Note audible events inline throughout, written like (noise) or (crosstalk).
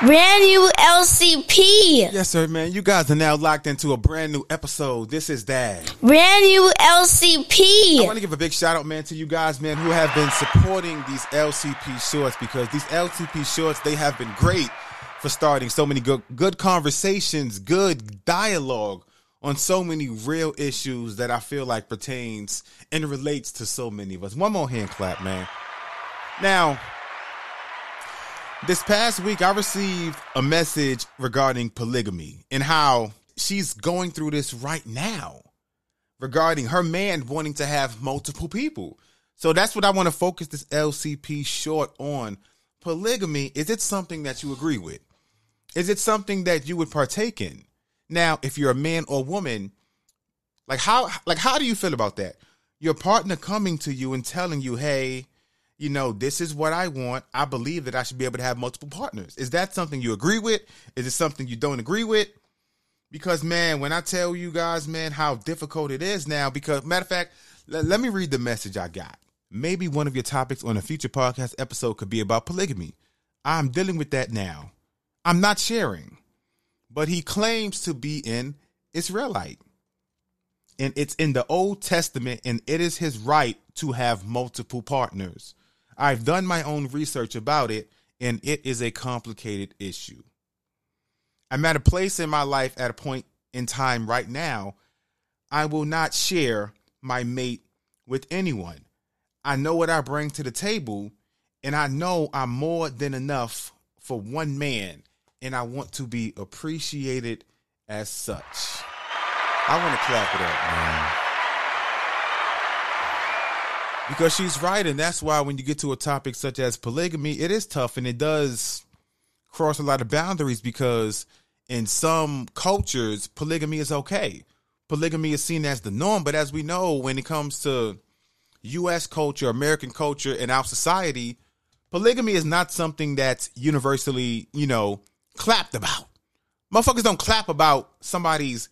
Brand new LCP. Yes, sir, man. You guys are now locked into a brand new episode. This is Dad. Brand new LCP. I want to give a big shout out, man, to you guys, man, who have been supporting these LCP shorts because these LCP shorts, they have been great for starting so many good, good conversations, good dialogue on so many real issues that I feel like pertains and relates to so many of us. One more hand clap, man. Now, this past week, I received a message regarding polygamy and how she's going through this right now regarding her man wanting to have multiple people. So that's what I want to focus this LCP short on. Polygamy, is it something that you agree with? Is it something that you would partake in? Now, if you're a man or woman, like how like how do you feel about that? Your partner coming to you and telling you, "Hey, you know, this is what I want. I believe that I should be able to have multiple partners." Is that something you agree with? Is it something you don't agree with? Because man, when I tell you guys, man, how difficult it is now, because matter of fact, let, let me read the message I got. Maybe one of your topics on a future podcast episode could be about polygamy. I'm dealing with that now. I'm not sharing, but he claims to be an Israelite. And it's in the Old Testament, and it is his right to have multiple partners. I've done my own research about it, and it is a complicated issue. I'm at a place in my life at a point in time right now, I will not share my mate with anyone. I know what I bring to the table, and I know I'm more than enough for one man, and I want to be appreciated as such. I want to clap it up, man. Because she's right, and that's why when you get to a topic such as polygamy, it is tough and it does cross a lot of boundaries because in some cultures, polygamy is okay. Polygamy is seen as the norm, but as we know, when it comes to US culture, American culture, and our society, polygamy is not something that's universally, you know, clapped about. Motherfuckers don't clap about somebody's,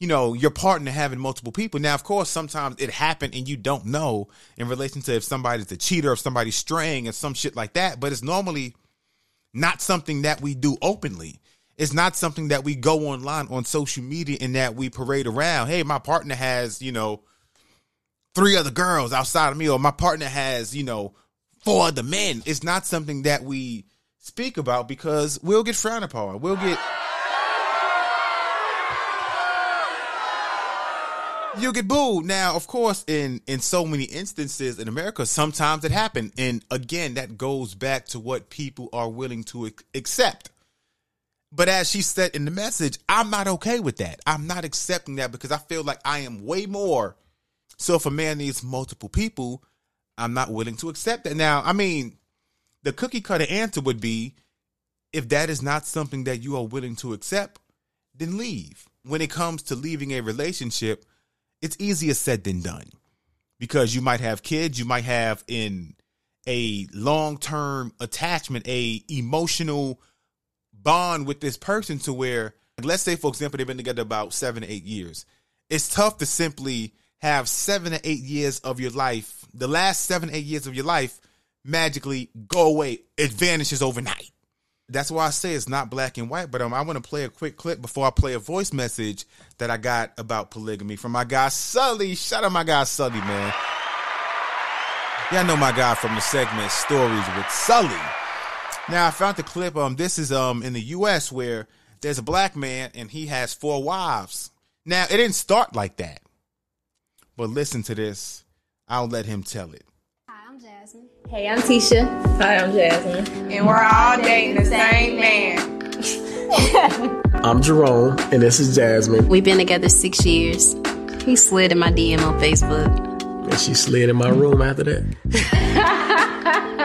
you know, your partner having multiple people. Now, of course, sometimes it happened and you don't know in relation to if somebody's a cheater, if somebody's straying, and some shit like that. But it's normally not something that we do openly. It's not something that we go online on social media and that we parade around. Hey, my partner has, you know, three other girls outside of me, or my partner has, you know, four other men. It's not something that we speak about because we'll get frowned upon. We'll get you'll get booed. Now, of course, in in so many instances in America, sometimes it happened, and again, that goes back to what people are willing to accept. But as she said in the message, I'm not okay with that. I'm not accepting that because I feel like I am way more. So if a man needs multiple people, I'm not willing to accept that. Now, I mean, the cookie cutter answer would be if that is not something that you are willing to accept, then leave. When it comes to leaving a relationship, it's easier said than done because you might have kids, you might have in a long-term attachment, a emotional bond with this person to where let's say for example they've been together about 7 to 8 years. It's tough to simply have 7 to 8 years of your life, the last 7 8 years of your life magically go away. It vanishes overnight that's why I say it's not black and white. But um, I want to play a quick clip before I play a voice message that I got about polygamy from my guy Sully. Shout out my guy Sully, man. Yeah, I know my guy from the segment Stories with Sully. Now I found the clip. Um, this is um in the U.S. where there's a black man and he has four wives. Now it didn't start like that, but listen to this. I'll let him tell it. Hi, I'm Jasmine. Hey, I'm Tisha. Hi, I'm Jasmine. And we're all dating the same man. (laughs) I'm Jerome, and this is Jasmine. We've been together six years. He slid in my DM on Facebook. And she slid in my room after that.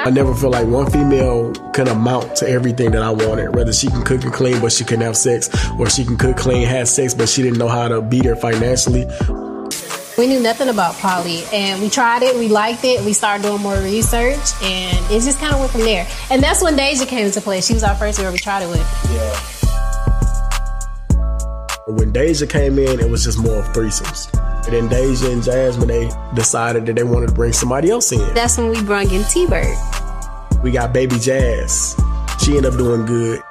I never felt like one female can amount to everything that I wanted. Whether she can cook and clean, but she couldn't have sex, or she can cook, clean, have sex, but she didn't know how to be there financially. We knew nothing about poly, and we tried it. We liked it. We started doing more research, and it just kind of went from there. And that's when Deja came into play. She was our first girl we tried it with. Yeah. When Deja came in, it was just more of threesomes. And then Deja and Jasmine, they decided that they wanted to bring somebody else in. That's when we brung in T-Bird. We got Baby Jazz. She ended up doing good.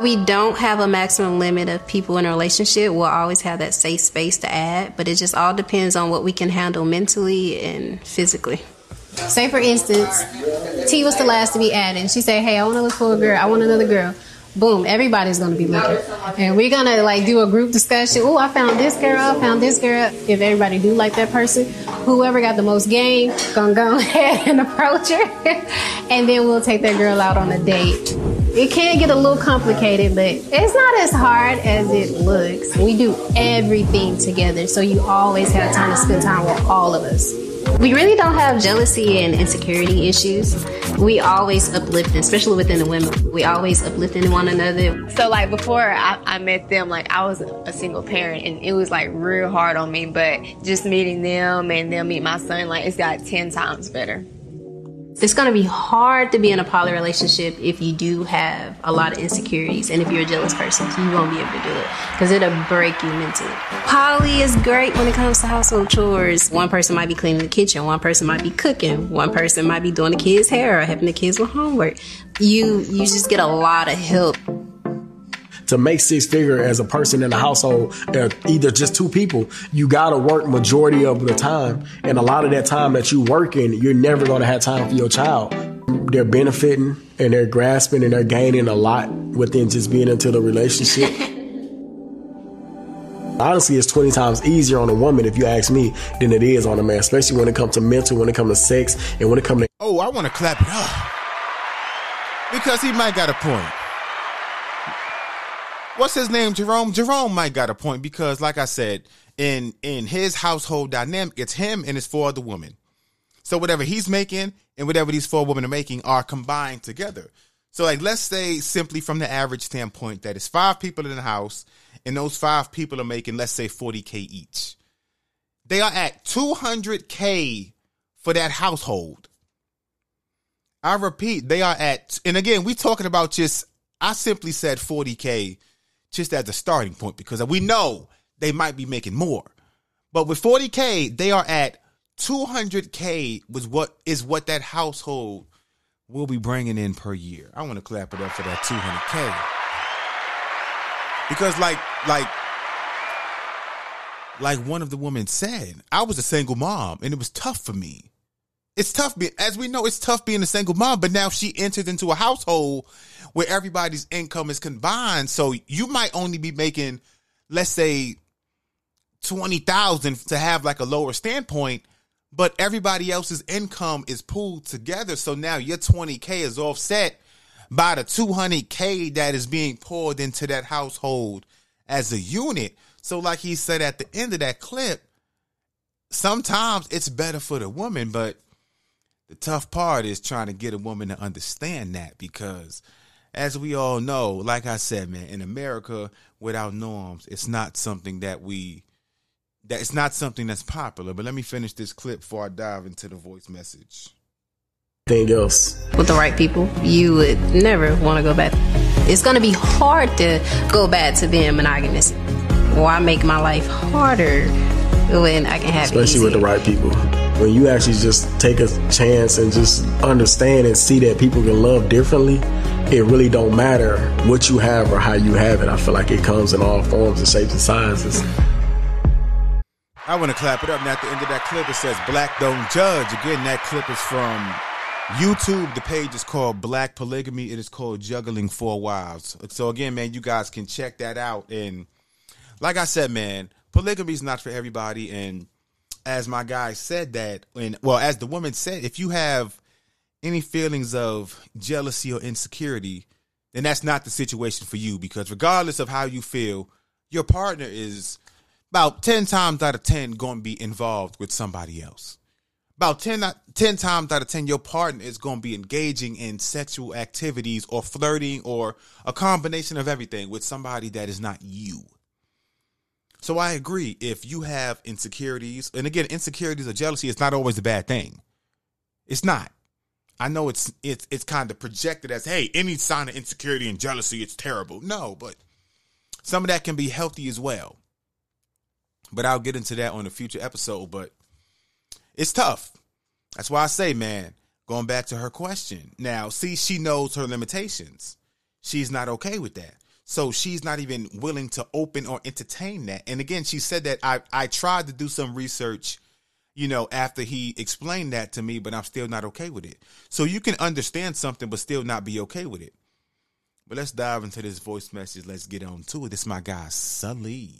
We don't have a maximum limit of people in a relationship. We'll always have that safe space to add, but it just all depends on what we can handle mentally and physically. Say, for instance, T was the last to be added. She said, Hey, I want to look for a girl. I want another girl. Boom, everybody's going to be looking. And we're going to like do a group discussion. Oh, I found this girl. I found this girl. If everybody do like that person, whoever got the most game, going to go (laughs) ahead and approach her. (laughs) and then we'll take that girl out on a date. It can get a little complicated, but it's not as hard as it looks. We do everything together, so you always have time to spend time with all of us. We really don't have jealousy and insecurity issues. We always uplift, especially within the women. We always uplifting one another. So like before I, I met them, like I was a single parent and it was like real hard on me. But just meeting them and them meet my son, like it's got ten times better. It's going to be hard to be in a poly relationship if you do have a lot of insecurities and if you're a jealous person. You won't be able to do it because it'll break you mentally. Poly is great when it comes to household chores. One person might be cleaning the kitchen, one person might be cooking, one person might be doing the kids' hair or helping the kids with homework. You you just get a lot of help to make six figure as a person in the household, uh, either just two people, you gotta work majority of the time. And a lot of that time that you working, you're never gonna have time for your child. They're benefiting and they're grasping and they're gaining a lot within just being into the relationship. (laughs) Honestly, it's 20 times easier on a woman, if you ask me, than it is on a man, especially when it comes to mental, when it comes to sex, and when it comes to. Oh, I want to clap it up. Because he might got a point what's his name? Jerome. Jerome might got a point because, like I said, in in his household dynamic, it's him and his four other women. So whatever he's making and whatever these four women are making are combined together. So like let's say simply from the average standpoint that it's five people in the house and those five people are making let's say 40k each. They are at 200k for that household. I repeat, they are at and again, we talking about just I simply said 40k just as a starting point because we know they might be making more. But with 40K, they are at 200K was what is what that household will be bringing in per year. I want to clap it up for that 200K. Because like like like one of the women said, I was a single mom and it was tough for me. It's tough being, as we know, it's tough being a single mom, but now she enters into a household where everybody's income is combined. So you might only be making, let's say, 20,000 to have like a lower standpoint, but everybody else's income is pooled together. So now your 20K is offset by the 200K that is being poured into that household as a unit. So, like he said at the end of that clip, sometimes it's better for the woman, but the tough part is trying to get a woman to understand that because as we all know, like I said, man, in America without norms, it's not something that we that it's not something that's popular. But let me finish this clip before I dive into the voice message. Anything else? With the right people, you would never want to go back. It's going to be hard to go back to being monogamous. Why make my life harder when I can have Especially with the right people when you actually just take a chance and just understand and see that people can love differently, it really don't matter what you have or how you have it. I feel like it comes in all forms and shapes and sizes. I want to clap it up. And at the end of that clip, it says Black Don't Judge. Again, that clip is from YouTube. The page is called Black Polygamy. It is called Juggling Four Wives. So again, man, you guys can check that out. And like I said, man, polygamy is not for everybody. And as my guy said that, and well, as the woman said, if you have any feelings of jealousy or insecurity, then that's not the situation for you because regardless of how you feel, your partner is about 10 times out of 10 going to be involved with somebody else. About 10, 10 times out of 10, your partner is going to be engaging in sexual activities or flirting or a combination of everything with somebody that is not you. So I agree. If you have insecurities, and again, insecurities or jealousy is not always a bad thing. It's not. I know it's it's it's kind of projected as, hey, any sign of insecurity and jealousy, it's terrible. No, but some of that can be healthy as well. But I'll get into that on a future episode. But it's tough. That's why I say, man, going back to her question. Now, see, she knows her limitations. She's not okay with that. So she's not even willing to open or entertain that. And again, she said that I I tried to do some research, you know, after he explained that to me, but I'm still not okay with it. So you can understand something but still not be okay with it. But let's dive into this voice message. Let's get on to it. This is my guy Sully.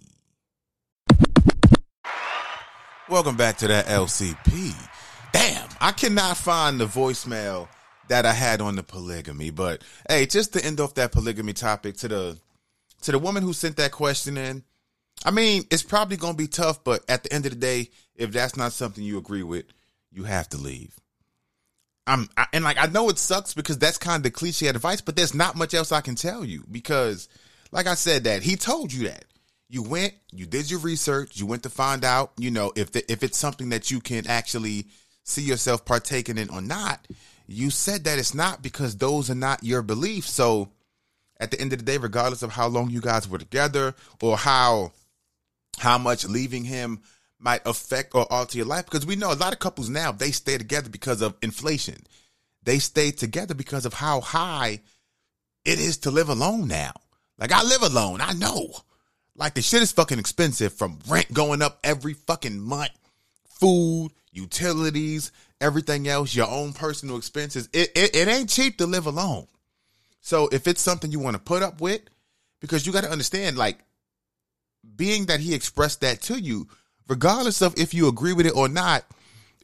Welcome back to that LCP. Damn, I cannot find the voicemail that I had on the polygamy. But hey, just to end off that polygamy topic to the to the woman who sent that question in, I mean, it's probably gonna be tough, but at the end of the day, if that's not something you agree with, you have to leave. I'm I, and like I know it sucks because that's kind of the cliche advice, but there's not much else I can tell you because, like I said, that he told you that you went, you did your research, you went to find out, you know, if the, if it's something that you can actually see yourself partaking in or not. You said that it's not because those are not your beliefs. So at the end of the day, regardless of how long you guys were together or how how much leaving him might affect or alter your life, because we know a lot of couples now they stay together because of inflation. They stay together because of how high it is to live alone now. Like I live alone, I know. Like the shit is fucking expensive from rent going up every fucking month, food, utilities, everything else, your own personal expenses. It, it, it ain't cheap to live alone. So if it's something you want to put up with, because you got to understand, like, being that he expressed that to you, regardless of if you agree with it or not,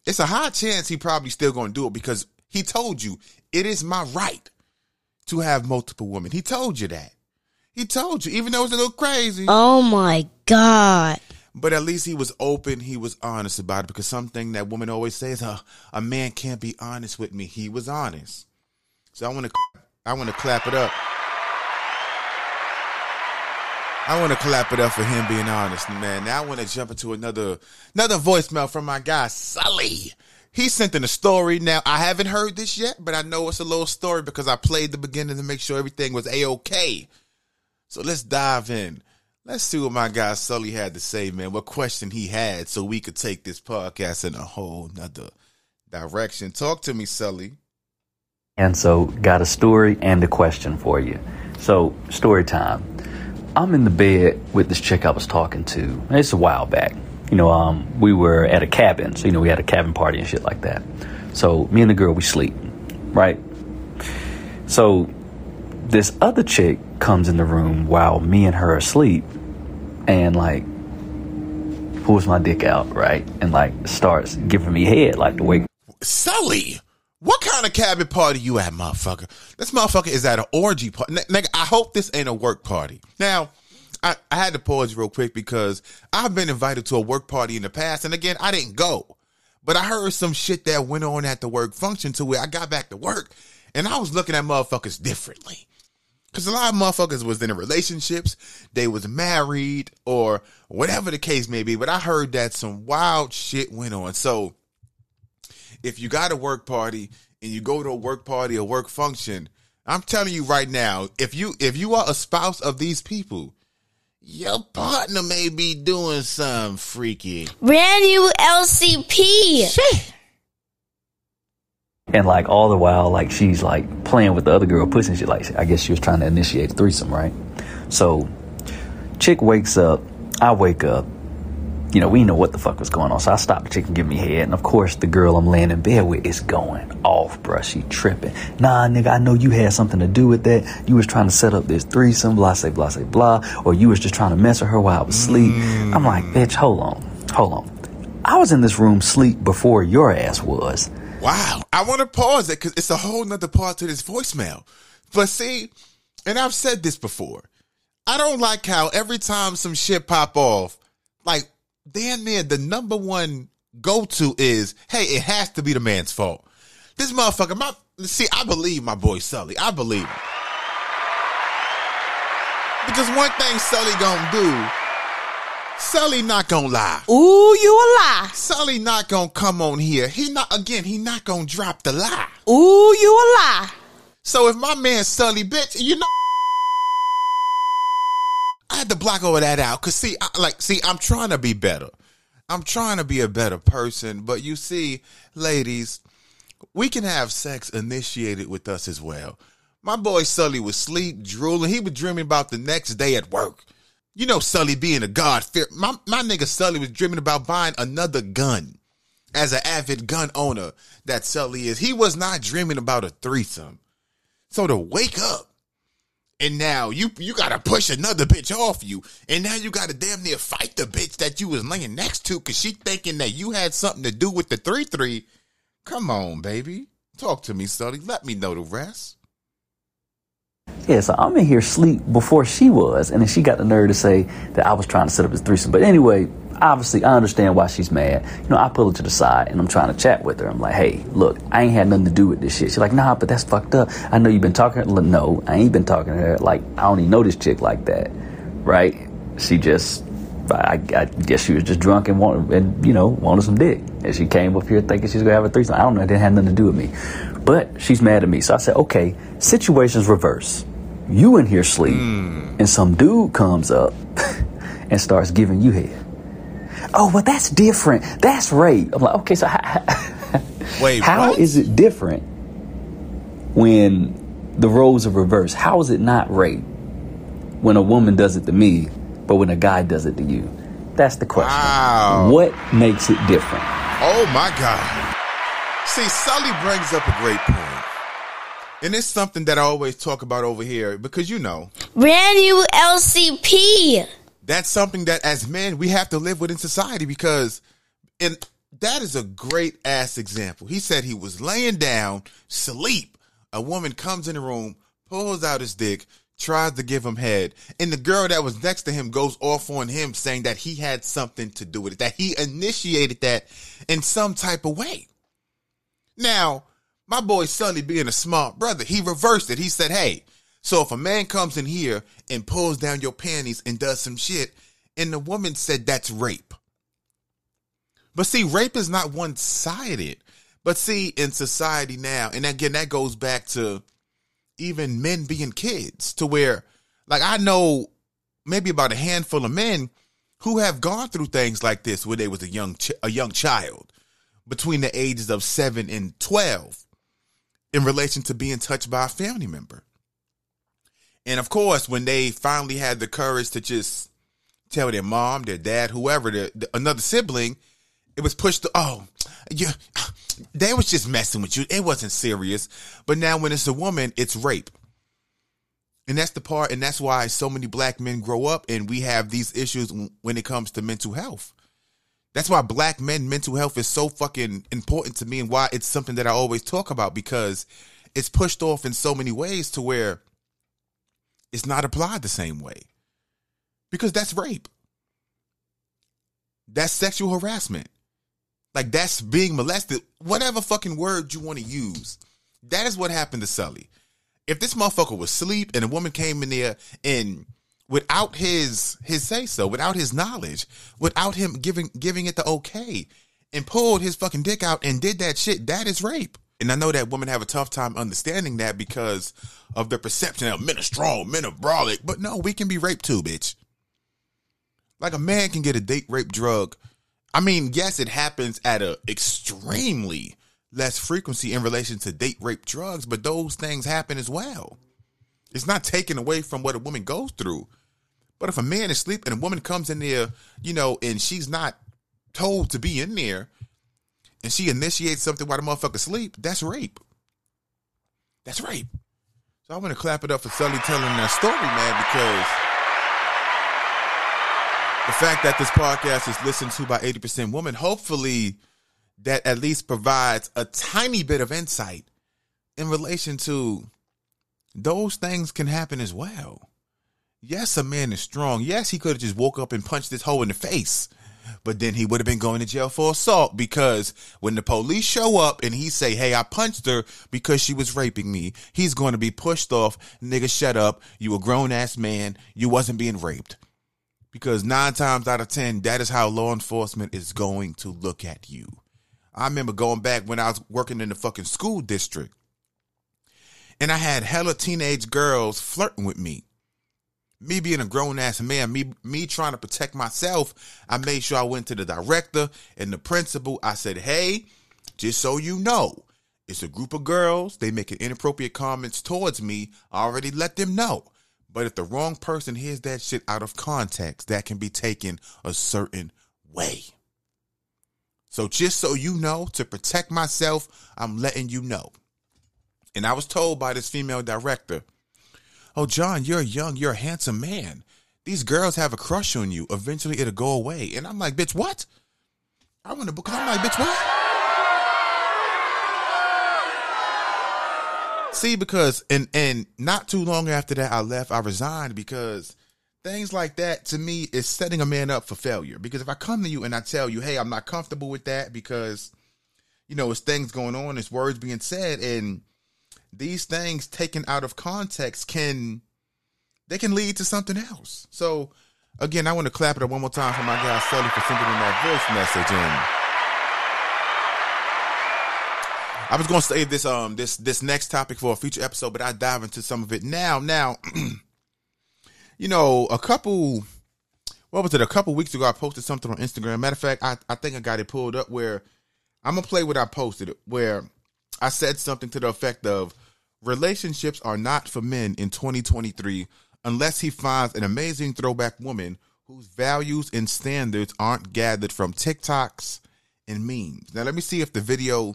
it's a high chance he probably still going to do it because he told you it is my right to have multiple women. He told you that. He told you, even though it's a little crazy. Oh my God. But at least he was open. He was honest about it because something that women always say is, "A uh, a man can't be honest with me." He was honest. So I want to, I want to clap it up. I want to clap it up for him being honest, man. Now I want to jump into another another voicemail from my guy Sully. He sent in a story. Now I haven't heard this yet, but I know it's a little story because I played the beginning to make sure everything was a okay. So let's dive in. Let's see what my guy Sully had to say, man. What question he had so we could take this podcast in a whole nother direction. Talk to me, Sully. And so, got a story and a question for you. So, story time. I'm in the bed with this chick I was talking to. It's a while back. You know, um, we were at a cabin. So, you know, we had a cabin party and shit like that. So, me and the girl, we sleep, right? So, this other chick comes in the room while me and her are asleep and like pulls my dick out, right? And like starts giving me head like the way Sully, what kind of cabin party you at, motherfucker? This motherfucker is at an orgy party. Nigga, I hope this ain't a work party. Now, I, I had to pause real quick because I've been invited to a work party in the past, and again, I didn't go. But I heard some shit that went on at the work function to where I got back to work and I was looking at motherfuckers differently. Cause a lot of motherfuckers was in relationships, they was married or whatever the case may be. But I heard that some wild shit went on. So if you got a work party and you go to a work party or work function, I'm telling you right now, if you if you are a spouse of these people, your partner may be doing some freaky. Brand new LCP. Shit. And like all the while, like she's like playing with the other girl, pussy and shit. Like I guess she was trying to initiate a threesome, right? So, chick wakes up, I wake up. You know, we know what the fuck was going on. So I stop the chick and give me head. And of course, the girl I'm laying in bed with is going off, bruh. She tripping. Nah, nigga, I know you had something to do with that. You was trying to set up this threesome, blah, say, blah, say, blah. Or you was just trying to mess with her while I was asleep. I'm like, mm. bitch, hold on. Hold on. I was in this room sleep before your ass was. Wow. I want to pause it because it's a whole nother part to this voicemail. But see, and I've said this before. I don't like how every time some shit pop off, like damn near the number one go to is, hey, it has to be the man's fault. This motherfucker, my see, I believe my boy Sully. I believe him. Because one thing Sully gonna do, Sully not gonna lie. Ooh, you a lie. Sully not gonna come on here. He not again. He not gonna drop the lie. Ooh, you a lie. So if my man Sully, bitch, you know, I had to block all that out. Cause see, I, like, see, I'm trying to be better. I'm trying to be a better person. But you see, ladies, we can have sex initiated with us as well. My boy Sully was sleep, drooling. He was dreaming about the next day at work. You know, Sully being a God fear. My, my nigga Sully was dreaming about buying another gun. As an avid gun owner that Sully is, he was not dreaming about a threesome. So to wake up and now you you gotta push another bitch off you, and now you gotta damn near fight the bitch that you was laying next to because she thinking that you had something to do with the three three. Come on, baby, talk to me, Sully. Let me know the rest. Yeah, so I'm in here sleep before she was, and then she got the nerve to say that I was trying to set up this threesome. But anyway, obviously, I understand why she's mad. You know, I pull her to the side and I'm trying to chat with her. I'm like, hey, look, I ain't had nothing to do with this shit. She's like, nah, but that's fucked up. I know you've been talking to her. No, I ain't been talking to her. Like, I don't even know this chick like that, right? She just, I, I guess she was just drunk and wanted, and you know, wanted some dick. And she came up here thinking she's gonna have a threesome. I don't know. It didn't have nothing to do with me. But she's mad at me. So I said, okay, situations reverse. You in here sleep, hmm. and some dude comes up (laughs) and starts giving you head. Oh, well, that's different. That's rape. I'm like, okay, so how, (laughs) Wait, how is it different when the roles are reversed? How is it not rape when a woman does it to me, but when a guy does it to you? That's the question. Wow. What makes it different? Oh my God. See, Sully brings up a great point. And it's something that I always talk about over here because you know, Brand new LCP. that's something that as men we have to live with in society because and that is a great ass example. He said he was laying down, sleep. A woman comes in the room, pulls out his dick, tries to give him head, and the girl that was next to him goes off on him saying that he had something to do with it, that he initiated that in some type of way. Now, my boy Sully being a smart brother, he reversed it. He said, Hey, so if a man comes in here and pulls down your panties and does some shit, and the woman said that's rape. But see, rape is not one sided. But see, in society now, and again, that goes back to even men being kids, to where, like, I know maybe about a handful of men who have gone through things like this when they was a young ch- a young child between the ages of 7 and 12 in relation to being touched by a family member. And of course, when they finally had the courage to just tell their mom, their dad, whoever, their, the, another sibling, it was pushed to, oh, you, they was just messing with you. It wasn't serious. But now when it's a woman, it's rape. And that's the part, and that's why so many black men grow up and we have these issues when it comes to mental health. That's why black men mental health is so fucking important to me and why it's something that I always talk about because it's pushed off in so many ways to where it's not applied the same way. Because that's rape. That's sexual harassment. Like that's being molested. Whatever fucking word you want to use. That is what happened to Sully. If this motherfucker was asleep and a woman came in there and without his his say so, without his knowledge, without him giving giving it the okay, and pulled his fucking dick out and did that shit, that is rape. And I know that women have a tough time understanding that because of the perception of men are strong, men are brolic. But no, we can be raped too, bitch. Like a man can get a date rape drug. I mean, yes, it happens at a extremely less frequency in relation to date rape drugs, but those things happen as well. It's not taken away from what a woman goes through. But if a man is asleep and a woman comes in there, you know, and she's not told to be in there, and she initiates something while the motherfucker sleep, that's rape. That's rape. So I want to clap it up for Sully telling that story, man, because the fact that this podcast is listened to by 80% women, hopefully that at least provides a tiny bit of insight in relation to those things can happen as well. Yes, a man is strong. Yes, he could have just woke up and punched this hoe in the face. But then he would have been going to jail for assault because when the police show up and he say, "Hey, I punched her because she was raping me," he's going to be pushed off. Nigga, shut up. You a grown ass man. You wasn't being raped. Because nine times out of ten, that is how law enforcement is going to look at you. I remember going back when I was working in the fucking school district, and I had hella teenage girls flirting with me me being a grown ass man, me me trying to protect myself, I made sure I went to the director and the principal. I said, "Hey, just so you know, it's a group of girls, they making inappropriate comments towards me, I already let them know. But if the wrong person hears that shit out of context, that can be taken a certain way. So just so you know, to protect myself, I'm letting you know. And I was told by this female director, Oh, John, you're young, you're a handsome man. These girls have a crush on you. Eventually it'll go away. And I'm like, bitch, what? I want to book. I'm like, bitch, what? See, because and and not too long after that, I left. I resigned because things like that to me is setting a man up for failure. Because if I come to you and I tell you, hey, I'm not comfortable with that because you know it's things going on, it's words being said, and these things taken out of context can they can lead to something else. So again, I want to clap it up one more time for my guy Sully for sending in that voice message and. I was going to save this um this this next topic for a future episode, but I dive into some of it now. Now, (clears throat) you know, a couple what was it? A couple weeks ago, I posted something on Instagram. Matter of fact, I I think I got it pulled up where I'm gonna play what I posted. Where I said something to the effect of relationships are not for men in 2023 unless he finds an amazing throwback woman whose values and standards aren't gathered from TikToks and memes. Now, let me see if the video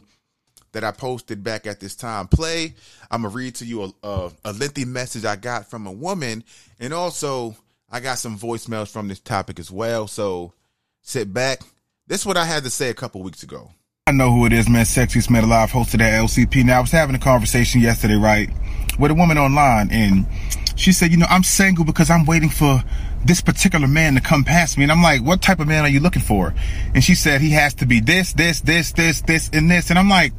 that I posted back at this time play. I'm gonna read to you a, a, a lengthy message I got from a woman, and also I got some voicemails from this topic as well. So sit back. This is what I had to say a couple weeks ago. I know who it is, man. Sexiest Man Alive, hosted at LCP. Now, I was having a conversation yesterday, right, with a woman online, and she said, you know, I'm single because I'm waiting for this particular man to come past me. And I'm like, what type of man are you looking for? And she said, he has to be this, this, this, this, this, and this. And I'm like,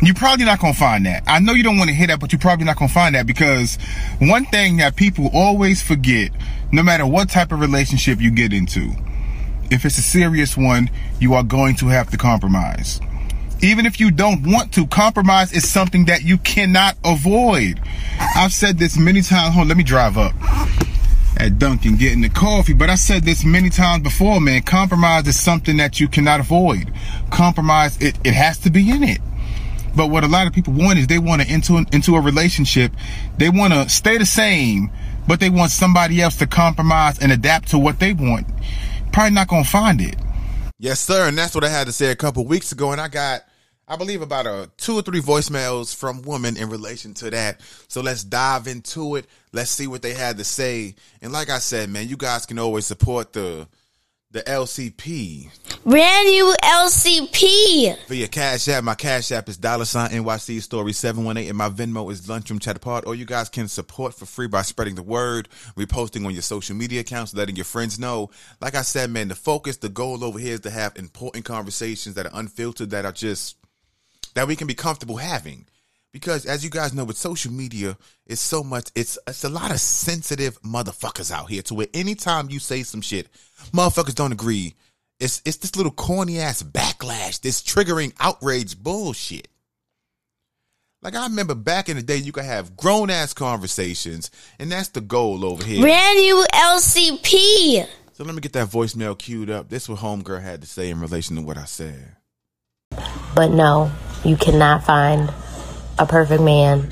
you're probably not going to find that. I know you don't want to hear that, but you're probably not going to find that because one thing that people always forget, no matter what type of relationship you get into, if it's a serious one, you are going to have to compromise. Even if you don't want to, compromise is something that you cannot avoid. I've said this many times. Hold on, let me drive up at Dunkin' getting the coffee, but I said this many times before, man. Compromise is something that you cannot avoid. Compromise, it, it has to be in it. But what a lot of people want is they want to into into a relationship. They want to stay the same, but they want somebody else to compromise and adapt to what they want. Probably not gonna find it. Yes, sir, and that's what I had to say a couple weeks ago, and I got. I believe about a two or three voicemails from women in relation to that. So let's dive into it. Let's see what they had to say. And like I said, man, you guys can always support the the LCP. Brand new LCP. For your Cash App. My Cash App is dollar sign NYC story 718 and my Venmo is lunchroom chat pod. Or you guys can support for free by spreading the word, reposting on your social media accounts, letting your friends know. Like I said, man, the focus, the goal over here is to have important conversations that are unfiltered, that are just that we can be comfortable having. Because as you guys know, with social media, it's so much, it's it's a lot of sensitive motherfuckers out here to where anytime you say some shit, motherfuckers don't agree. It's it's this little corny ass backlash, this triggering outrage bullshit. Like I remember back in the day, you could have grown ass conversations, and that's the goal over here. Brand new LCP. So let me get that voicemail queued up. This is what Homegirl had to say in relation to what I said. But no, you cannot find a perfect man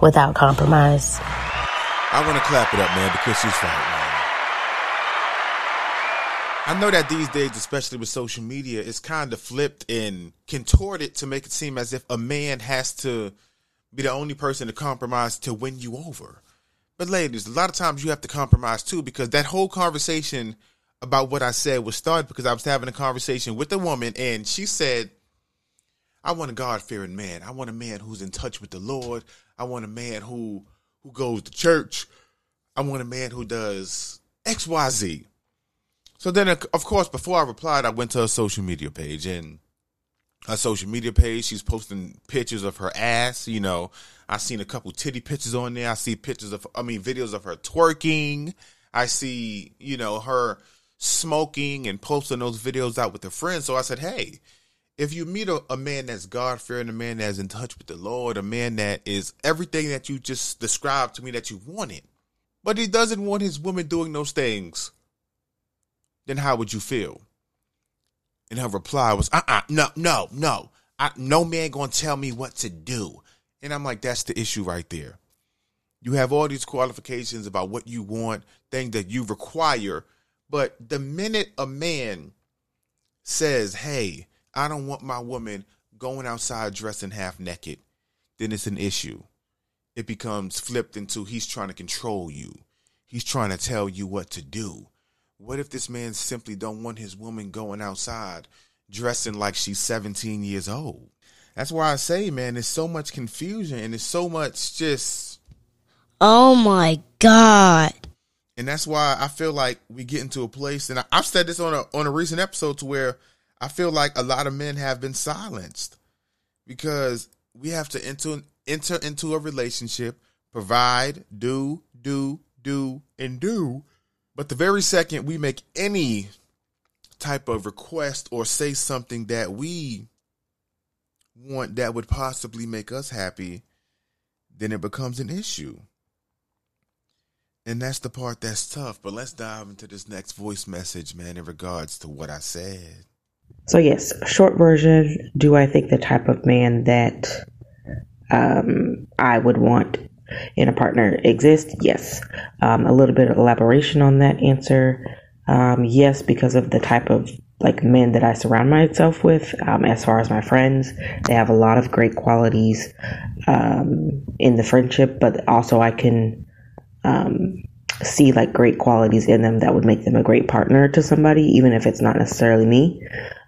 without compromise. I want to clap it up, man, because she's right. I know that these days, especially with social media, it's kind of flipped and contorted to make it seem as if a man has to be the only person to compromise to win you over. But ladies, a lot of times you have to compromise too, because that whole conversation about what I said was started because I was having a conversation with a woman and she said, I want a God fearing man. I want a man who's in touch with the Lord. I want a man who who goes to church. I want a man who does XYZ. So then, of course, before I replied, I went to her social media page and her social media page, she's posting pictures of her ass. You know, I seen a couple titty pictures on there. I see pictures of, I mean, videos of her twerking. I see, you know, her smoking and posting those videos out with her friends. So I said, hey, if you meet a, a man that's God fearing, a man that's in touch with the Lord, a man that is everything that you just described to me that you wanted, but he doesn't want his woman doing those things, then how would you feel? And her reply was, uh uh no, no, no. I, no man gonna tell me what to do. And I'm like, that's the issue right there. You have all these qualifications about what you want, things that you require, but the minute a man says, "Hey, I don't want my woman going outside dressing half naked," then it's an issue. It becomes flipped into he's trying to control you. He's trying to tell you what to do. What if this man simply don't want his woman going outside dressing like she's 17 years old? That's why I say, man, there's so much confusion and there's so much just Oh my God. and that's why I feel like we get into a place, and I, I've said this on a on a recent episode to where I feel like a lot of men have been silenced because we have to enter enter into a relationship, provide, do, do, do, and do. But the very second we make any type of request or say something that we want that would possibly make us happy, then it becomes an issue. And that's the part that's tough. But let's dive into this next voice message, man, in regards to what I said. So yes, short version. Do I think the type of man that um, I would want in a partner exist? Yes. Um, a little bit of elaboration on that answer. Um, yes, because of the type of like men that I surround myself with. Um, as far as my friends, they have a lot of great qualities um, in the friendship, but also I can um, see like great qualities in them that would make them a great partner to somebody, even if it's not necessarily me.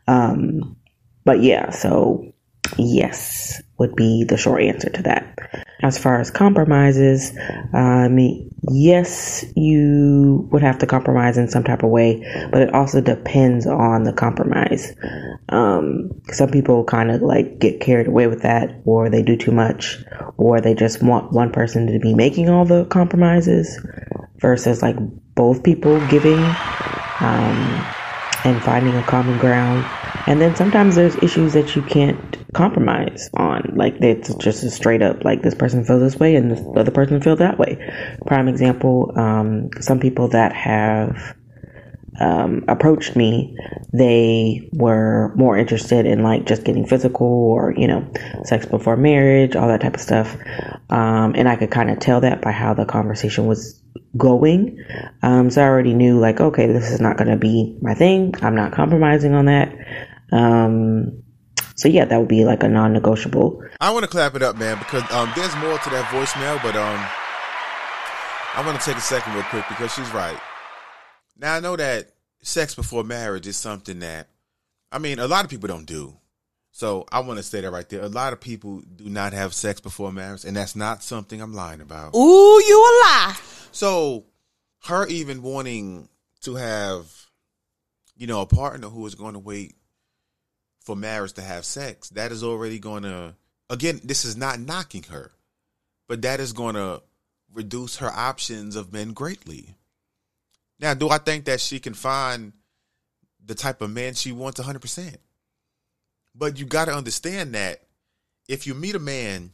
Um, but yeah, so yes would be the short answer to that. As far as compromises, um, yes, you would have to compromise in some type of way, but it also depends on the compromise. Um, some people kind of like get carried away with that, or they do too much, or they just want one person to be making all the compromises versus like both people giving um, and finding a common ground. And then sometimes there's issues that you can't compromise on. Like it's just a straight up like this person feels this way and this other person feels that way. Prime example, um, some people that have um, approached me, they were more interested in like just getting physical or, you know, sex before marriage, all that type of stuff. Um, and I could kind of tell that by how the conversation was going. Um, so I already knew like, okay, this is not going to be my thing. I'm not compromising on that. Um, so yeah, that would be like a non-negotiable. I want to clap it up, man, because um, there's more to that voicemail, but um, I want to take a second real quick because she's right. Now I know that sex before marriage is something that, I mean, a lot of people don't do. So I want to say that right there. A lot of people do not have sex before marriage, and that's not something I'm lying about. Ooh, you a lie. So her even wanting to have, you know, a partner who is going to wait for marriage to have sex, that is already going to, again, this is not knocking her, but that is going to reduce her options of men greatly. Now, do I think that she can find the type of man she wants 100%? But you got to understand that if you meet a man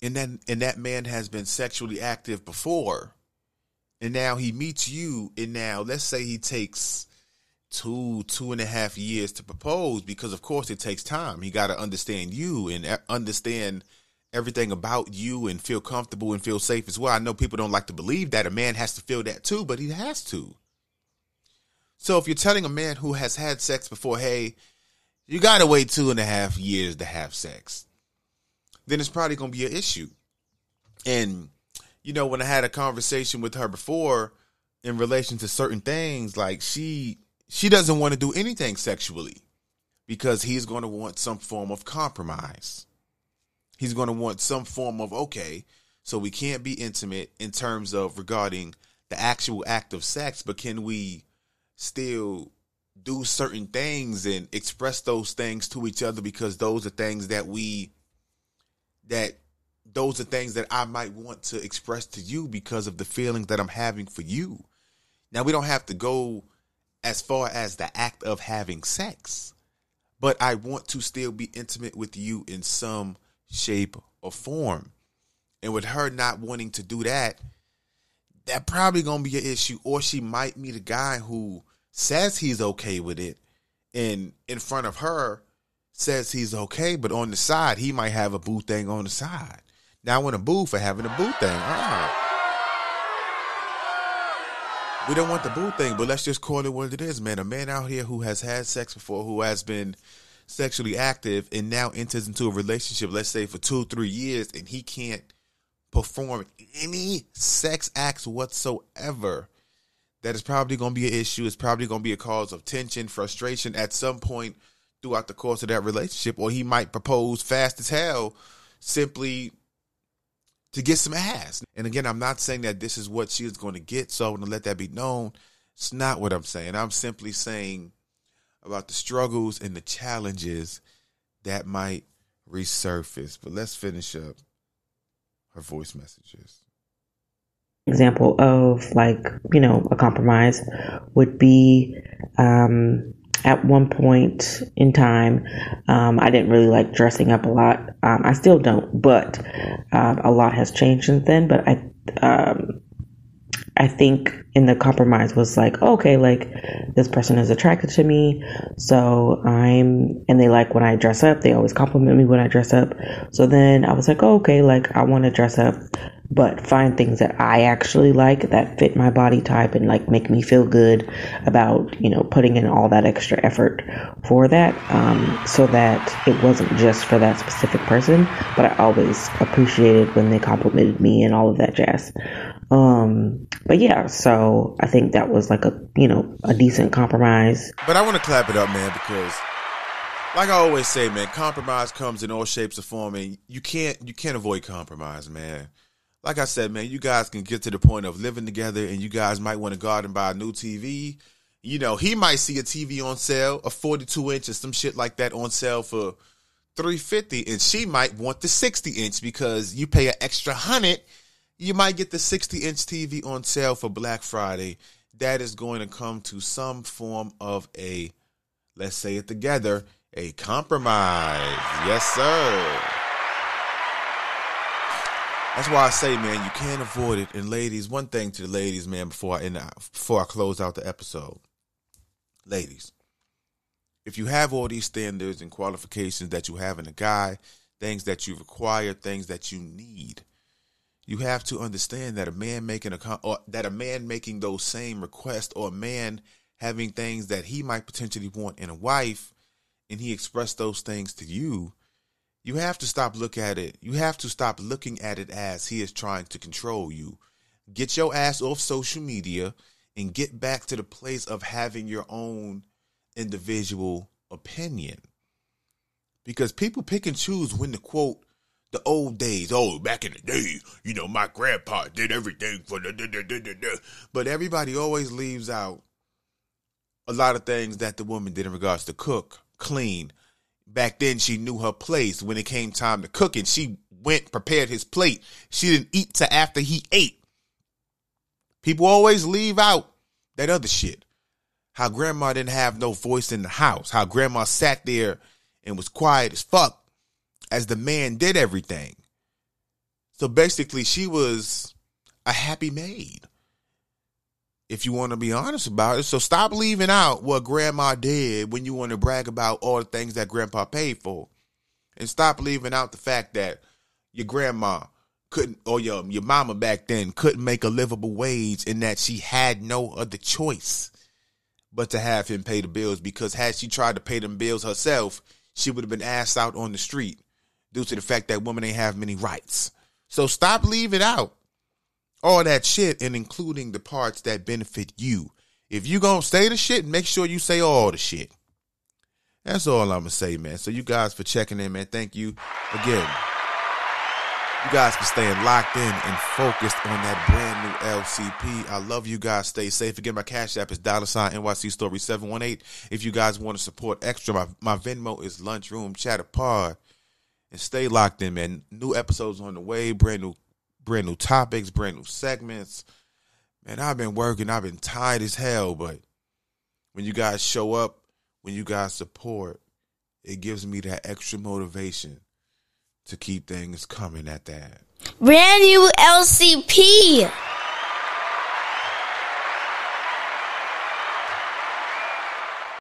and then and that man has been sexually active before, and now he meets you, and now let's say he takes two two and a half years to propose because of course it takes time. He got to understand you and uh, understand everything about you and feel comfortable and feel safe as well. I know people don't like to believe that a man has to feel that too but he has to so if you're telling a man who has had sex before hey you got to wait two and a half years to have sex then it's probably going to be an issue and you know when i had a conversation with her before in relation to certain things like she she doesn't want to do anything sexually because he's going to want some form of compromise. He's going to want some form of, okay, so we can't be intimate in terms of regarding the actual act of sex, but can we still do certain things and express those things to each other because those are things that we, that those are things that I might want to express to you because of the feelings that I'm having for you. Now, we don't have to go as far as the act of having sex, but I want to still be intimate with you in some shape or form. And with her not wanting to do that, that probably gonna be an issue. Or she might meet a guy who says he's okay with it, and in front of her says he's okay, but on the side, he might have a boo thing on the side. Now, in a boo for having a boo thing. Uh-uh. We don't want the boo thing, but let's just call it what it is, man. A man out here who has had sex before, who has been sexually active, and now enters into a relationship, let's say for two, three years, and he can't perform any sex acts whatsoever. That is probably going to be an issue. It's probably going to be a cause of tension, frustration at some point throughout the course of that relationship, or he might propose fast as hell simply to get some ass. And again, I'm not saying that this is what she is going to get, so I want to let that be known. It's not what I'm saying. I'm simply saying about the struggles and the challenges that might resurface. But let's finish up her voice messages. Example of like, you know, a compromise would be um at one point in time, um, I didn't really like dressing up a lot. Um, I still don't, but um, a lot has changed since then. But I, um, I think in the compromise was like, okay, like this person is attracted to me, so I'm, and they like when I dress up. They always compliment me when I dress up. So then I was like, oh, okay, like I want to dress up but find things that I actually like that fit my body type and like make me feel good about, you know, putting in all that extra effort for that. Um, so that it wasn't just for that specific person, but I always appreciated when they complimented me and all of that jazz. Um, but yeah, so I think that was like a, you know, a decent compromise. But I want to clap it up, man, because like I always say, man, compromise comes in all shapes or form, and you can't you can't avoid compromise, man like I said, man, you guys can get to the point of living together and you guys might want to go out and buy a new TV. You know, he might see a TV on sale, a 42 inch or some shit like that on sale for 350 and she might want the 60 inch because you pay an extra hundred. You might get the 60 inch TV on sale for Black Friday. That is going to come to some form of a, let's say it together, a compromise. Yes, sir. That's why I say, man, you can't avoid it. And ladies, one thing to the ladies, man, before I end, before I close out the episode, ladies, if you have all these standards and qualifications that you have in a guy, things that you require, things that you need, you have to understand that a man making a or that a man making those same requests, or a man having things that he might potentially want in a wife, and he expressed those things to you you have to stop look at it. You have to stop looking at it as he is trying to control you. Get your ass off social media and get back to the place of having your own individual opinion. Because people pick and choose when to quote the old days. Oh, back in the day, you know, my grandpa did everything for the. Da, da, da, but everybody always leaves out a lot of things that the woman did in regards to cook, clean, back then she knew her place when it came time to cooking. She went, prepared his plate. She didn't eat till after he ate. People always leave out that other shit. How grandma didn't have no voice in the house. How grandma sat there and was quiet as fuck as the man did everything. So basically, she was a happy maid if you want to be honest about it. So stop leaving out what grandma did when you want to brag about all the things that grandpa paid for. And stop leaving out the fact that your grandma couldn't or your your mama back then couldn't make a livable wage and that she had no other choice but to have him pay the bills because had she tried to pay them bills herself, she would have been asked out on the street due to the fact that women ain't have many rights. So stop leaving out all that shit and including the parts that benefit you. If you gonna say the shit, make sure you say all the shit. That's all I'm gonna say, man. So you guys for checking in, man. Thank you again. You guys for staying locked in and focused on that brand new LCP. I love you guys. Stay safe. Again, my cash app is dollar sign NYC Story 718. If you guys want to support extra, my, my Venmo is lunchroom chatter pod. And stay locked in, man. New episodes on the way, brand new brand new topics, brand new segments. Man, I've been working, I've been tired as hell, but when you guys show up, when you guys support, it gives me that extra motivation to keep things coming at that. Brand new LCP.